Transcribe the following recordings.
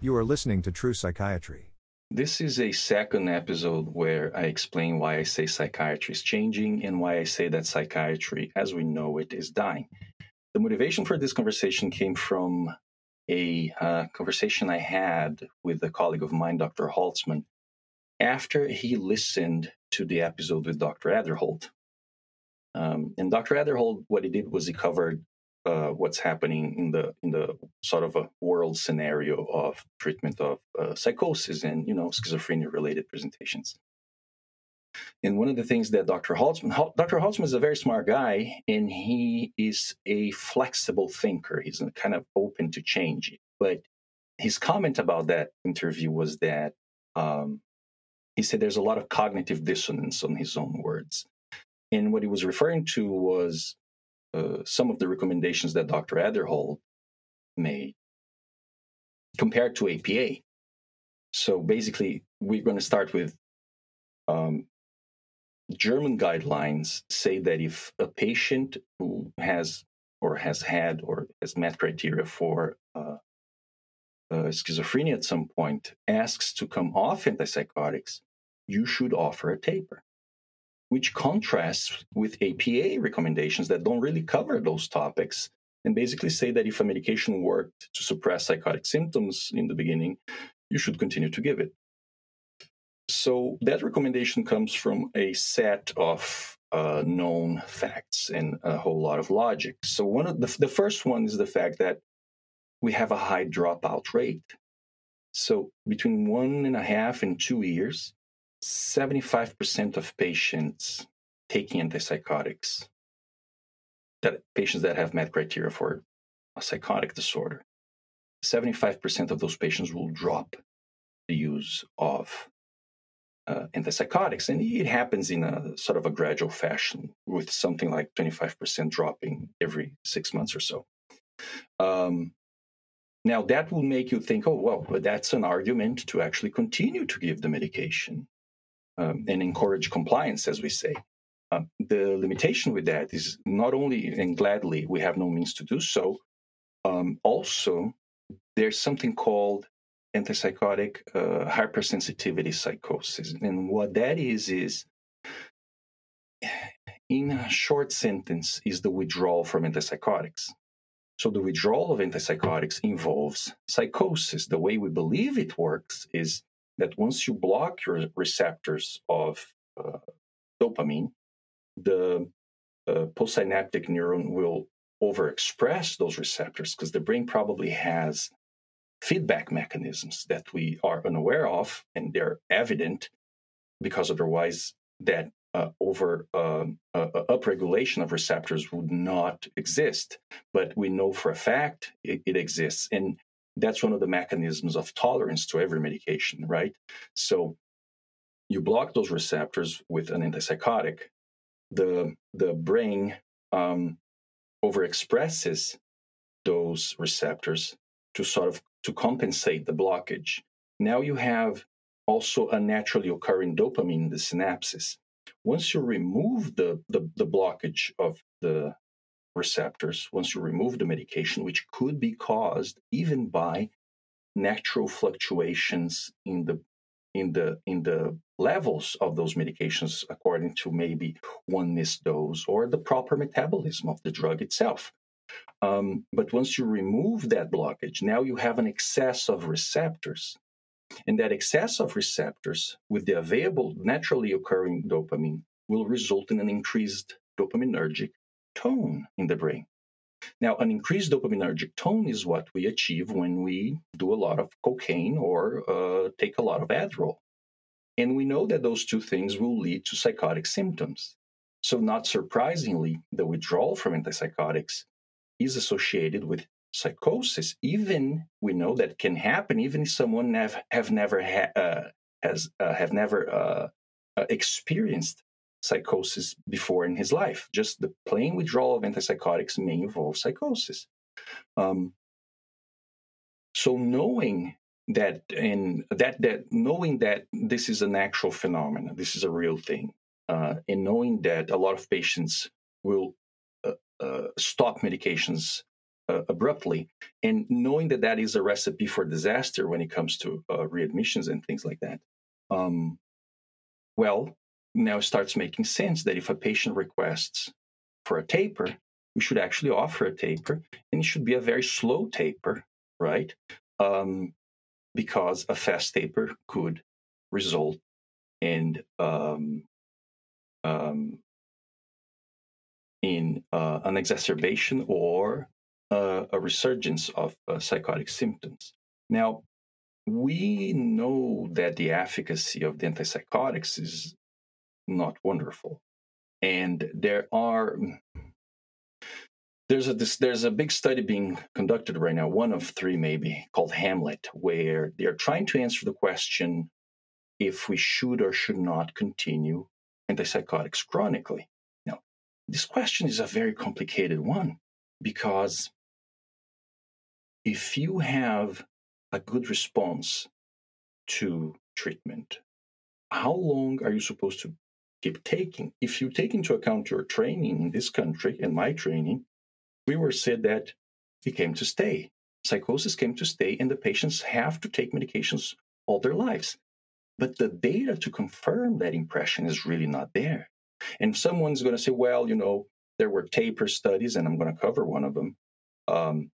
You are listening to True Psychiatry. This is a second episode where I explain why I say psychiatry is changing and why I say that psychiatry, as we know it, is dying. The motivation for this conversation came from a uh, conversation I had with a colleague of mine, Dr. Holtzman, after he listened to the episode with Dr. Aderhold. Um, and Dr. Aderhold, what he did was he covered uh, what's happening in the in the sort of a world scenario of treatment of uh, psychosis and you know schizophrenia related presentations. And one of the things that Dr. Holtzman, Dr. Holtzman is a very smart guy, and he is a flexible thinker. He's kind of open to change. But his comment about that interview was that um, he said there's a lot of cognitive dissonance on his own words. And what he was referring to was uh, some of the recommendations that Dr. Aderhold made compared to APA. So basically, we're going to start with um, German guidelines say that if a patient who has or has had or has met criteria for uh, uh, schizophrenia at some point asks to come off antipsychotics, you should offer a taper which contrasts with APA recommendations that don't really cover those topics and basically say that if a medication worked to suppress psychotic symptoms in the beginning, you should continue to give it. So that recommendation comes from a set of uh, known facts and a whole lot of logic. So one of the, the first one is the fact that we have a high dropout rate. So between one and a half and two years, 75% of patients taking antipsychotics, that patients that have met criteria for a psychotic disorder, 75% of those patients will drop the use of uh, antipsychotics. And it happens in a sort of a gradual fashion with something like 25% dropping every six months or so. Um, now, that will make you think, oh, well, that's an argument to actually continue to give the medication um, and encourage compliance, as we say. Um, the limitation with that is not only, and gladly, we have no means to do so, um, also, there's something called antipsychotic uh, hypersensitivity psychosis. And what that is, is in a short sentence, is the withdrawal from antipsychotics. So the withdrawal of antipsychotics involves psychosis. The way we believe it works is that once you block your receptors of uh, dopamine, the uh, postsynaptic neuron will overexpress those receptors because the brain probably has feedback mechanisms that we are unaware of and they're evident because otherwise that uh, over um, uh, upregulation of receptors would not exist. But we know for a fact it, it exists. And that's one of the mechanisms of tolerance to every medication, right? So you block those receptors with an antipsychotic, the the brain um, overexpresses those receptors to sort of to compensate the blockage. Now you have also a naturally occurring dopamine in the synapses. Once you remove the, the, the blockage of the receptors once you remove the medication, which could be caused even by natural fluctuations in the in the in the levels of those medications according to maybe one missed dose or the proper metabolism of the drug itself. Um, but once you remove that blockage, now you have an excess of receptors. And that excess of receptors with the available naturally occurring dopamine will result in an increased dopaminergic tone in the brain. Now, an increased dopaminergic tone is what we achieve when we do a lot of cocaine or uh, take a lot of Adderall. And we know that those two things will lead to psychotic symptoms. So, not surprisingly, the withdrawal from antipsychotics is associated with psychosis. Even we know that can happen even if someone have, have never ha- uh, has uh, have never uh, uh, experienced psychosis before in his life. Just the plain withdrawal of antipsychotics may involve psychosis. Um, so knowing that and that that knowing that this is an actual phenomenon, this is a real thing, uh, and knowing that a lot of patients will uh, uh, stop medications uh, abruptly, and knowing that that is a recipe for disaster when it comes to uh, readmissions and things like that. Um, well, now starts making sense that if a patient requests for a taper, we should actually offer a taper, and it should be a very slow taper, right? Um, because a fast taper could result in um, um, in uh, an exacerbation or uh, a resurgence of uh, psychotic symptoms. Now, we know that the efficacy of the antipsychotics is not wonderful, and there are there's a this, there's a big study being conducted right now, one of three maybe, called Hamlet, where they are trying to answer the question if we should or should not continue antipsychotics chronically. Now, this question is a very complicated one because if you have a good response to treatment, how long are you supposed to keep taking? If you take into account your training in this country and my training, we were said that it came to stay. Psychosis came to stay, and the patients have to take medications all their lives. But the data to confirm that impression is really not there. And someone's going to say, well, you know, there were taper studies, and I'm going to cover one of them. Um,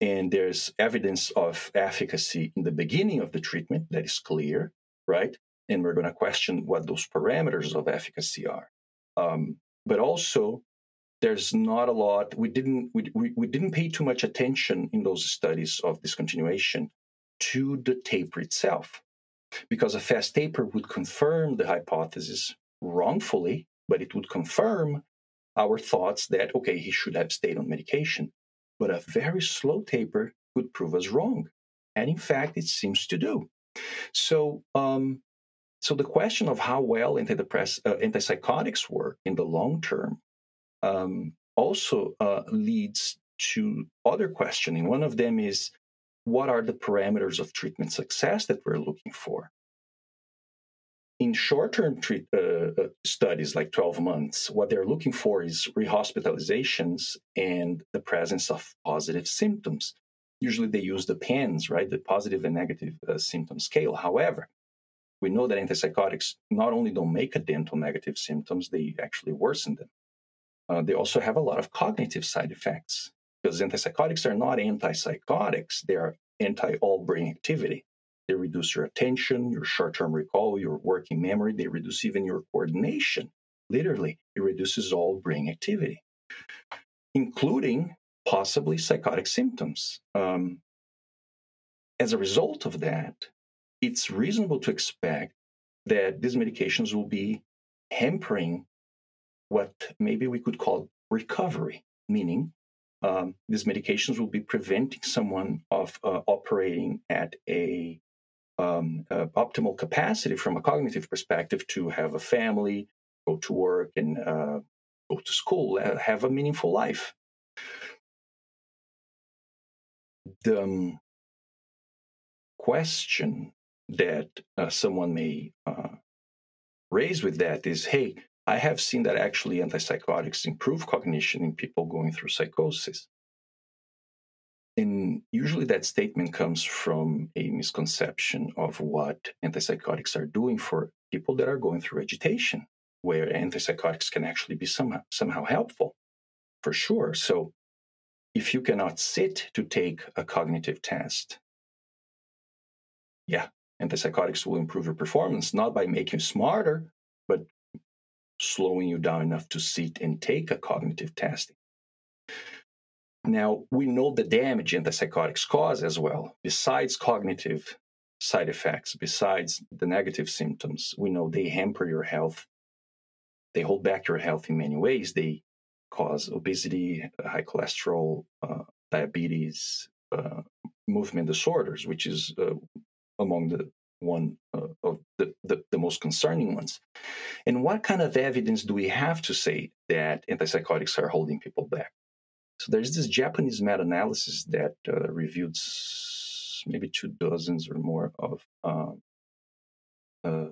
and there's evidence of efficacy in the beginning of the treatment that is clear, right? And we're going to question what those parameters of efficacy are. Um, but also, there's not a lot. We didn't we, we, we didn't pay too much attention in those studies of discontinuation to the taper itself, because a fast taper would confirm the hypothesis wrongfully, but it would confirm our thoughts that okay he should have stayed on medication but a very slow taper could prove us wrong. And in fact, it seems to do. So, um, so the question of how well antidepress- uh, antipsychotics work in the long term um, also uh, leads to other questioning. One of them is what are the parameters of treatment success that we're looking for? in short-term treat, uh, uh, studies like 12 months what they're looking for is rehospitalizations and the presence of positive symptoms usually they use the PANSS right the positive and negative uh, symptom scale however we know that antipsychotics not only don't make a dent on negative symptoms they actually worsen them uh, they also have a lot of cognitive side effects because antipsychotics are not antipsychotics they are anti all brain activity they reduce your attention, your short term recall, your working memory. They reduce even your coordination. Literally, it reduces all brain activity, including possibly psychotic symptoms. Um, as a result of that, it's reasonable to expect that these medications will be hampering what maybe we could call recovery, meaning um, these medications will be preventing someone of uh, operating at a um, uh, optimal capacity from a cognitive perspective to have a family, go to work, and uh, go to school, uh, have a meaningful life. The um, question that uh, someone may uh, raise with that is hey, I have seen that actually antipsychotics improve cognition in people going through psychosis. And usually that statement comes from a misconception of what antipsychotics are doing for people that are going through agitation, where antipsychotics can actually be somehow, somehow helpful, for sure. So if you cannot sit to take a cognitive test, yeah, antipsychotics will improve your performance, not by making you smarter, but slowing you down enough to sit and take a cognitive test. Now, we know the damage antipsychotics cause as well. Besides cognitive side effects, besides the negative symptoms, we know they hamper your health. They hold back your health in many ways. They cause obesity, high cholesterol, uh, diabetes, uh, movement disorders, which is uh, among the one uh, of the, the, the, most concerning ones. And what kind of evidence do we have to say that antipsychotics are holding people back? So there's this Japanese meta-analysis that uh, reviewed maybe two dozens or more of um, uh,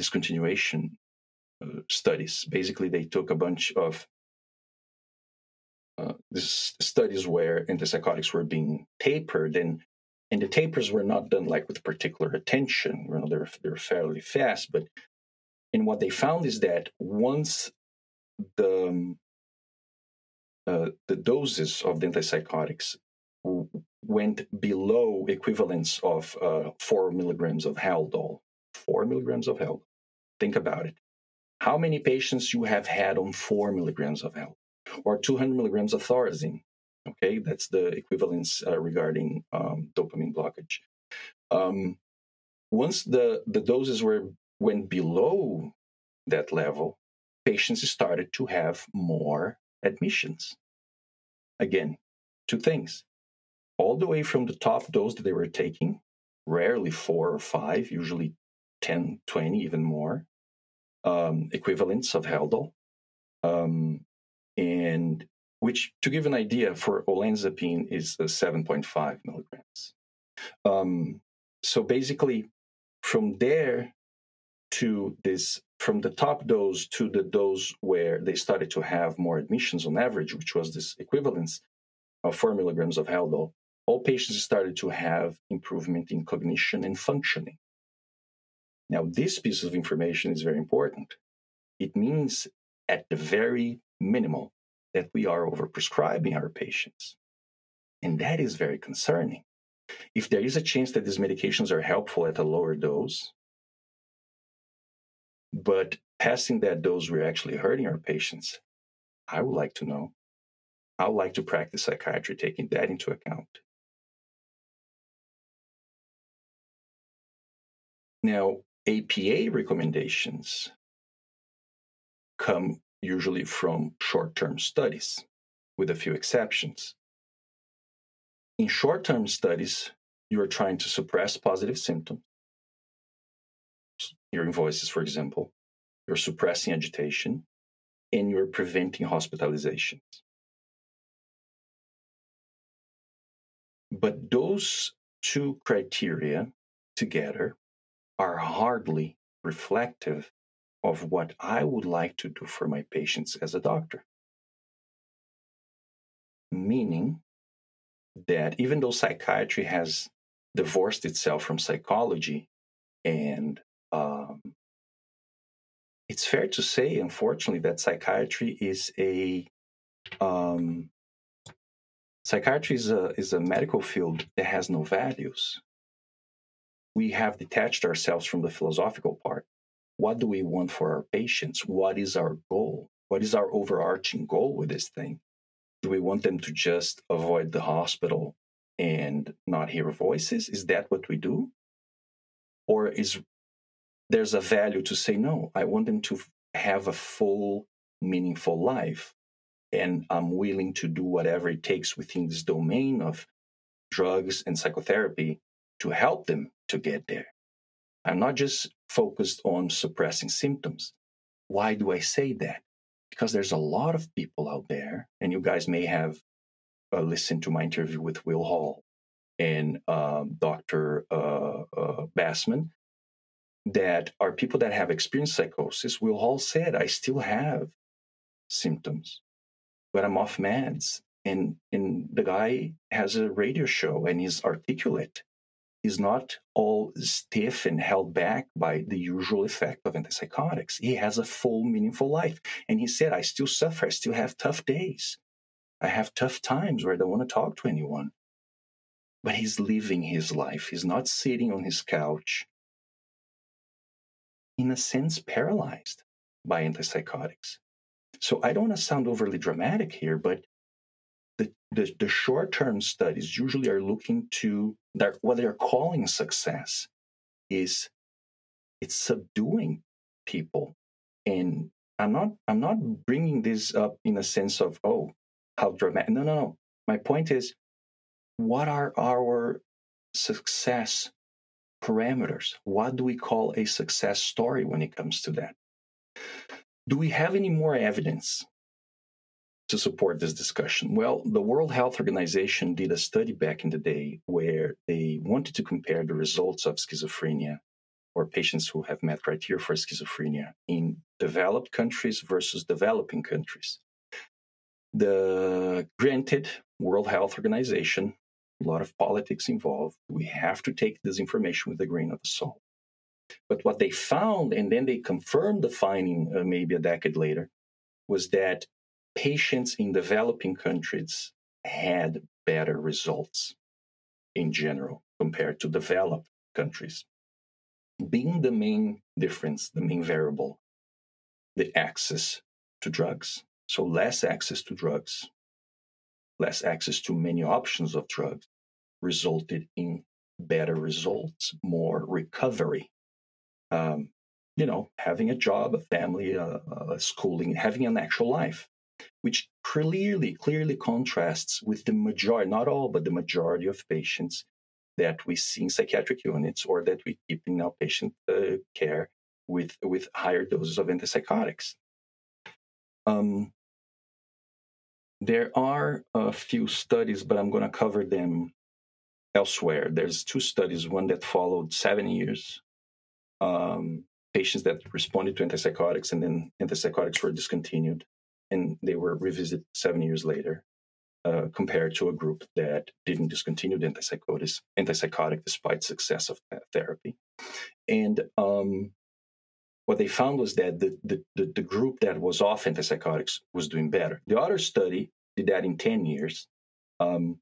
discontinuation uh, studies. Basically, they took a bunch of uh, studies where antipsychotics were being tapered, and and the tapers were not done like with particular attention. You know, they're they're fairly fast, but and what they found is that once the um, uh, the doses of the antipsychotics went below equivalents of uh, four milligrams of Haldol. Four milligrams of Haldol. Think about it. How many patients you have had on four milligrams of Haldol or 200 milligrams of Thorazine? Okay, that's the equivalence uh, regarding um, dopamine blockage. Um, once the, the doses were went below that level, patients started to have more admissions. Again, two things all the way from the top dose that they were taking, rarely four or five, usually 10, 20, even more, um, equivalents of Haldol. Um, and which, to give an idea, for olanzapine is 7.5 milligrams. Um, so basically, from there to this, from the top dose to the dose where they started to have more admissions on average, which was this equivalence of 4 milligrams of Haldol, all patients started to have improvement in cognition and functioning. Now, this piece of information is very important. It means, at the very minimal, that we are overprescribing our patients. And that is very concerning. If there is a chance that these medications are helpful at a lower dose, but passing that dose, we're actually hurting our patients, I would like to know. I would like to practice psychiatry taking that into account. Now, APA recommendations come usually from short term studies, with a few exceptions. In short term studies, you are trying to suppress positive symptoms. Hearing voices, for example, you're suppressing agitation, and you're preventing hospitalizations. But those two criteria together are hardly reflective of what I would like to do for my patients as a doctor. Meaning that even though psychiatry has divorced itself from psychology, and um, it's fair to say, unfortunately, that psychiatry is a um, psychiatry is a is a medical field that has no values we have detached ourselves from the philosophical part. What do we want for our patients? What is our goal? What is our overarching goal with this thing? Do we want them to just avoid the hospital and not hear voices? Is that what we do? Or is there's a value to say, no, I want them to have a full, meaningful life. And I'm willing to do whatever it takes within this domain of drugs and psychotherapy to help them to get there. I'm not just focused on suppressing symptoms. Why do I say that? Because there's a lot of people out there, and you guys may have uh, listened to my interview with Will Hall and um, Dr. Uh, uh, Bassman, that are people that have experienced psychosis. Will Hall said, I still have symptoms, but I'm off meds. And, and the guy has a radio show and he's articulate is not all stiff and held back by the usual effect of antipsychotics. He has a full, meaningful life. And he said, I still suffer. I still have tough days. I have tough times where I don't want to talk to anyone. But he's living his life. He's not sitting on his couch, in a sense, paralyzed by antipsychotics. So I don't want to sound overly dramatic here, but the, the, short term studies usually are looking to that what they're calling success is it's subduing people. And i'm not i'm not bringing this up in a sense of oh how dramatic no no no. My point is what are our success parameters? What do we call a success story when it comes to that? Do we have any more evidence to support this discussion? Well, the World Health Organization did a study back in the day where they wanted to compare the results of schizophrenia or patients who have met criteria for schizophrenia in developed countries versus developing countries. The granted World Health Organization, a lot of politics involved. We have to take this information with a grain of salt. But what they found, and then they confirmed the finding uh, maybe a decade later, was that patients in developing countries had better results in general compared to developed countries. Being the main difference, the main variable, the access to drugs. So, less access to drugs, less access to many options of drugs resulted in better results, more recovery. Um, you know, having a job, a family, a, a schooling, having an actual life, which clearly, clearly contrasts with the majority, not all, but the majority of patients that we see in psychiatric units or that we keep in outpatient uh, care with, with higher doses of antipsychotics. Um, there are a few studies, but I'm going to cover them elsewhere. There's two studies, one that followed seven years um, patients that responded to antipsychotics and then antipsychotics were discontinued and they were revisited seven years later uh, compared to a group that didn't discontinue the antipsychotic, antipsychotic despite success of therapy. And um, what they found was that the, the, the, the group that was off antipsychotics was doing better. The other study did that in 10 years um,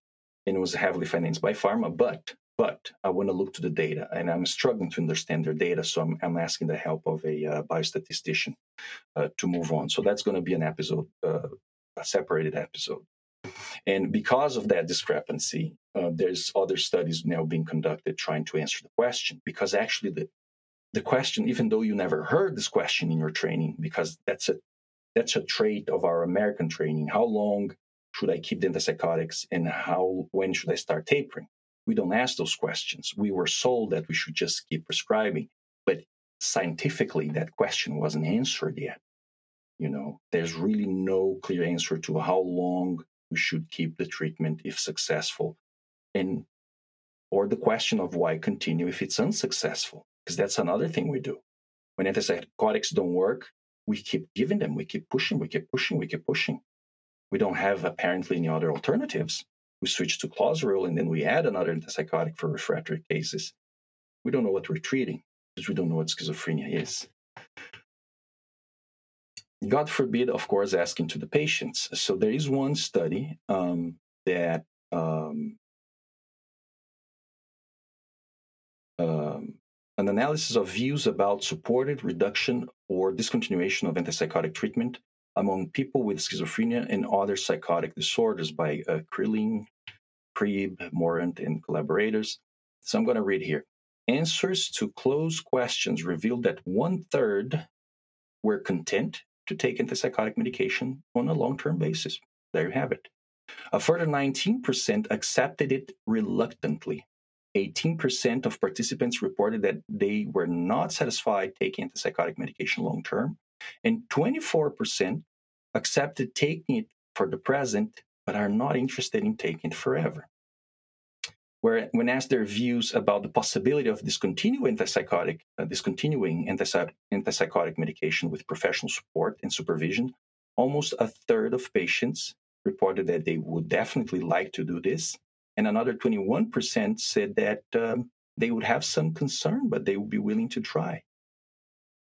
and was heavily financed by pharma, but but I want to look to the data, and I'm struggling to understand their data, so I'm, I'm asking the help of a uh, biostatistician uh, to move on. So that's going to be an episode, uh, a separated episode. And because of that discrepancy, uh, there's other studies now being conducted trying to answer the question. Because actually, the the question, even though you never heard this question in your training, because that's a that's a trait of our American training. How long should I keep the antipsychotics, and how when should I start tapering? We don't ask those questions. We were sold that we should just keep prescribing, but scientifically, that question wasn't answered yet. You know, there's really no clear answer to how long we should keep the treatment if successful, and or the question of why continue if it's unsuccessful, because that's another thing we do. When antipsychotics don't work, we keep giving them, we keep pushing, we keep pushing, we keep pushing. We don't have apparently any other alternatives we switch to clozaril and then we add another antipsychotic for refractory cases. We don't know what we're treating because we don't know what schizophrenia is. God forbid, of course, asking to the patients. So there is one study um, that um, um, an analysis of views about supported reduction or discontinuation of antipsychotic treatment among people with schizophrenia and other psychotic disorders by uh, Krieb, Morant, and collaborators. So I'm going to read here. Answers to closed questions revealed that one third were content to take antipsychotic medication on a long term basis. There you have it. A further 19% accepted it reluctantly. 18% of participants reported that they were not satisfied taking antipsychotic medication long term, and 24% accepted taking it for the present but are not interested in taking it forever. Where, when asked their views about the possibility of discontinuing antipsychotic, uh, discontinuing antipsychotic medication with professional support and supervision, almost a third of patients reported that they would definitely like to do this, and another 21% said that um, they would have some concern, but they would be willing to try.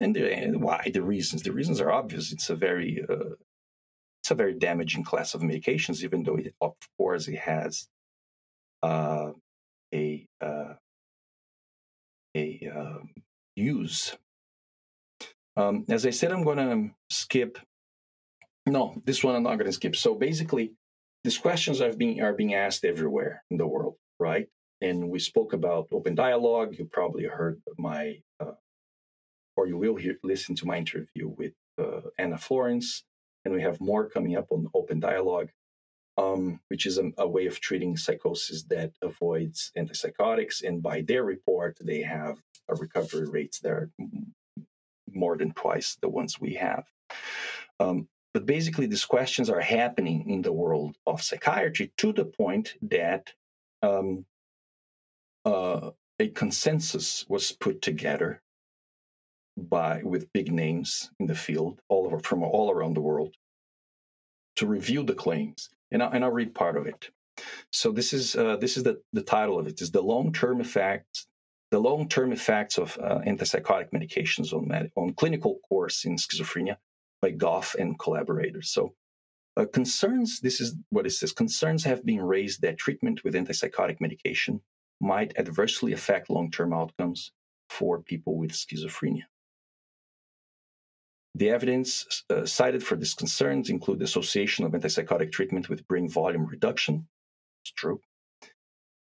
And, the, why? The reasons. The reasons are obvious. It's a very uh, it's a very damaging class of medications, even though it, of course it has uh, a uh, a um, use. Um, as I said, I'm going to skip. No, this one I'm not going to skip. So basically, these questions are being are being asked everywhere in the world, right? And we spoke about open dialogue. You probably heard my, uh, or you will hear, listen to my interview with uh, Anna Florence and we have more coming up on open dialogue, um, which is a, a, way of treating psychosis that avoids antipsychotics. And by their report, they have a recovery rates that are more than twice the ones we have. Um, but basically, these questions are happening in the world of psychiatry to the point that um, uh, a consensus was put together by with big names in the field all over from all around the world to review the claims, and, I, and I'll read part of it. So this is uh, this is the, the title of it is the long term effects the long term effects of uh, antipsychotic medications on med- on clinical course in schizophrenia by Goff and collaborators. So uh, concerns this is what it says concerns have been raised that treatment with antipsychotic medication might adversely affect long term outcomes for people with schizophrenia. The evidence uh, cited for these concerns include the association of antipsychotic treatment with brain volume reduction. It's true.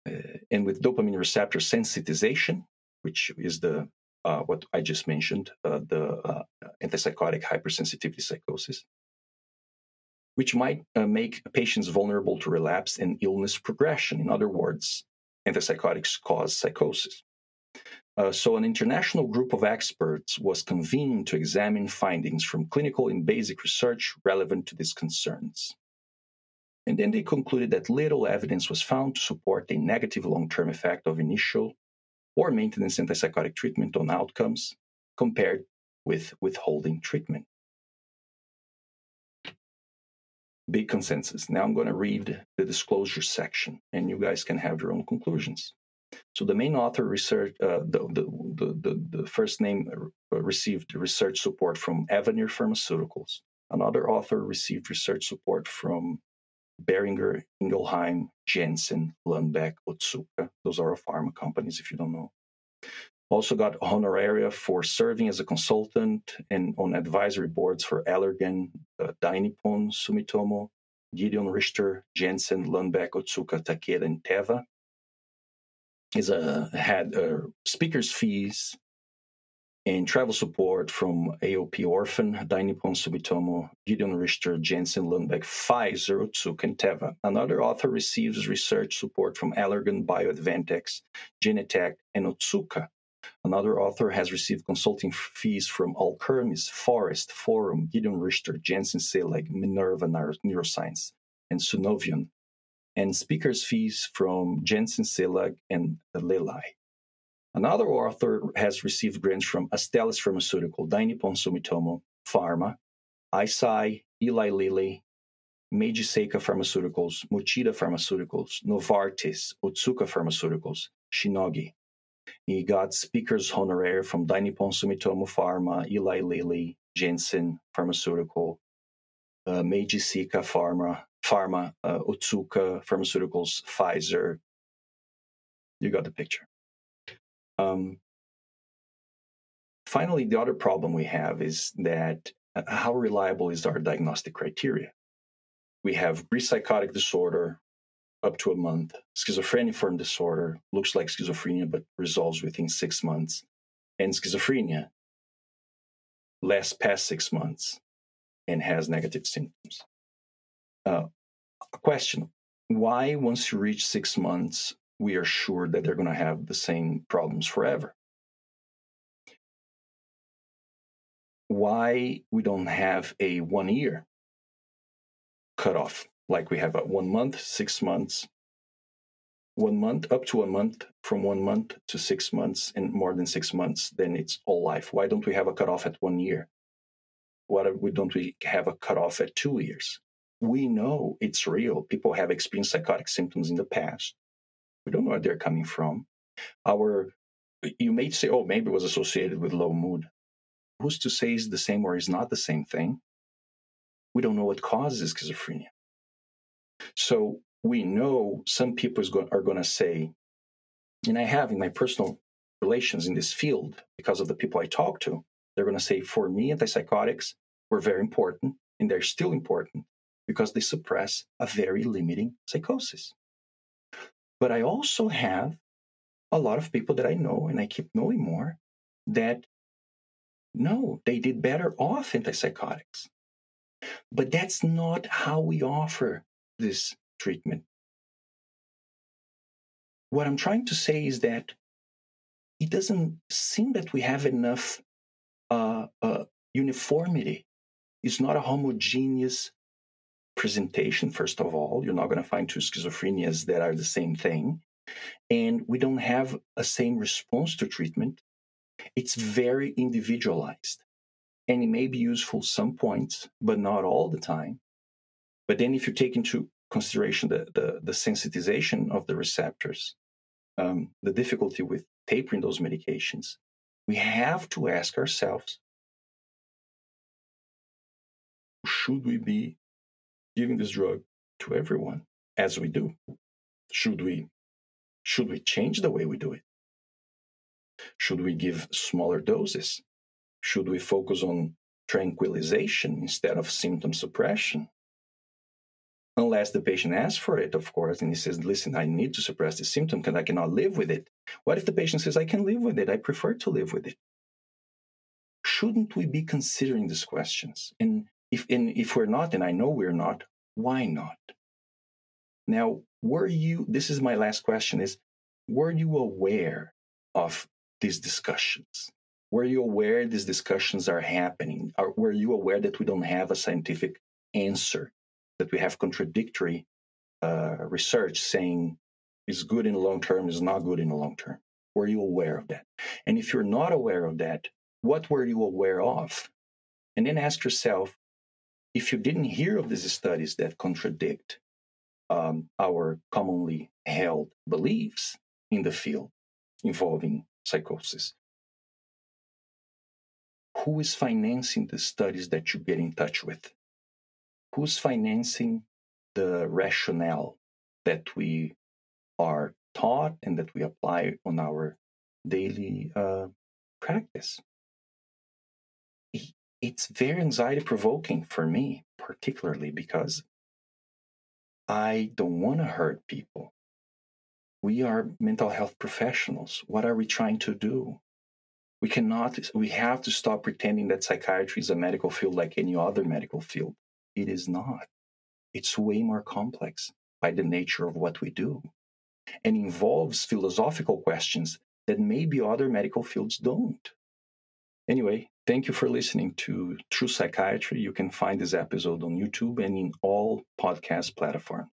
Uh, and with dopamine receptor sensitization, which is the uh, what I just mentioned, uh, the uh, antipsychotic hypersensitivity psychosis, which might uh, make patients vulnerable to relapse and illness progression. In other words, antipsychotics cause psychosis. Uh, so, an international group of experts was convened to examine findings from clinical and basic research relevant to these concerns. And then they concluded that little evidence was found to support a negative long term effect of initial or maintenance antipsychotic treatment on outcomes compared with withholding treatment. Big consensus. Now I'm going to read the disclosure section, and you guys can have your own conclusions. So the main author research, uh, the, the, the, the, first name uh, received research support from Avanir Pharmaceuticals. Another author received research support from Boehringer, Ingelheim, Janssen, Lundbeck, Otsuka. Those are pharma companies, if you don't know. Also got honoraria for serving as a consultant and on advisory boards for Allergan, uh, Sumitomo, Gedeon Richter, Janssen, Lundbeck, Otsuka, Takeda, and Teva is a had uh, speakers fees and travel support from AOP Orphan, Dainippon Sumitomo, Gedeon Richter, Janssen Lundbeck, Pfizer, Otsuka, and Teva. Another author receives research support from Allergan, BioAdvantex, Genentech, and Otsuka. Another author has received consulting fees from Alkermes, Forest, Forum, Gedeon Richter, Janssen Cilag, Minerva Neuroscience, and Sunovion and speakers' fees from Janssen Cilag and Lilly. Another author has received grants from Astellas Pharmaceutical, Dainippon Sumitomo, Pharma, Eisai, Eli Lilly, Meiji Seika Pharmaceuticals, Mochida Pharmaceuticals, Novartis, Otsuka Pharmaceuticals, Shionogi. He got speakers honorary from Dainippon Sumitomo Pharma, Eli Lilly, Janssen Pharmaceutical, uh, Meiji Seika Pharma, Pharma, uh, Otsuka Pharmaceuticals, Pfizer. You got the picture. Um, finally, the other problem we have is that uh, how reliable is our diagnostic criteria? We have psychotic disorder up to a month, schizophreniform disorder looks like schizophrenia but resolves within six months, and schizophrenia lasts past six months and has negative symptoms. Uh, a question why, once you reach six months, we are sure that they're going to have the same problems forever? Why we don't have a one year cutoff like we have at one month, six months, one month, up to one month, from one month to six months, and more than six months, then it's all life. Why don't we have a cutoff at one year? Why don't we have a cutoff at two years? we know it's real. People have experienced psychotic symptoms in the past. We don't know where they're coming from. Our, you may say, oh, maybe it was associated with low mood. Who's to say is the same or is not the same thing? We don't know what causes schizophrenia. So we know some people are going to say, and I have in my personal relations in this field because of the people I talk to, they're going to say, for me, antipsychotics were very important and they're still important because they suppress a very limiting psychosis. But I also have a lot of people that I know, and I keep knowing more, that no, they did better off antipsychotics. But that's not how we offer this treatment. What I'm trying to say is that it doesn't seem that we have enough uh, uh, uniformity. It's not a homogeneous presentation, first of all. You're not going to find two schizophrenias that are the same thing. And we don't have a same response to treatment. It's very individualized. And it may be useful some points, but not all the time. But then, if you take into consideration the, the, the sensitization of the receptors, um, the difficulty with tapering those medications, we have to ask ourselves should we be giving this drug to everyone as we do? Should we should we change the way we do it? Should we give smaller doses? Should we focus on tranquilization instead of symptom suppression? Unless the patient asks for it, of course, and he says, Listen, I need to suppress the symptom because I cannot live with it. What if the patient says, I can live with it? I prefer to live with it. Shouldn't we be considering these questions? And if, and if we're not, and I know we're not, why not? Now, were you, this is my last question, is were you aware of these discussions? Were you aware these discussions are happening? Or were you aware that we don't have a scientific answer, that we have contradictory uh, research saying is good in the long term, is not good in the long term? Were you aware of that? And if you're not aware of that, what were you aware of? And then ask yourself if you didn't hear of these studies that contradict um, our commonly held beliefs in the field involving psychosis, who is financing the studies that you get in touch with? Who's financing the rationale that we are taught and that we apply on our daily uh, practice? It's very anxiety provoking for me, particularly because I don't want to hurt people. We are mental health professionals. What are we trying to do? We cannot, we have to stop pretending that psychiatry is a medical field like any other medical field. It is not. It's way more complex by the nature of what we do and involves philosophical questions that maybe other medical fields don't. Anyway, thank you for listening to True Psychiatry. You can find this episode on YouTube and in all podcast platforms.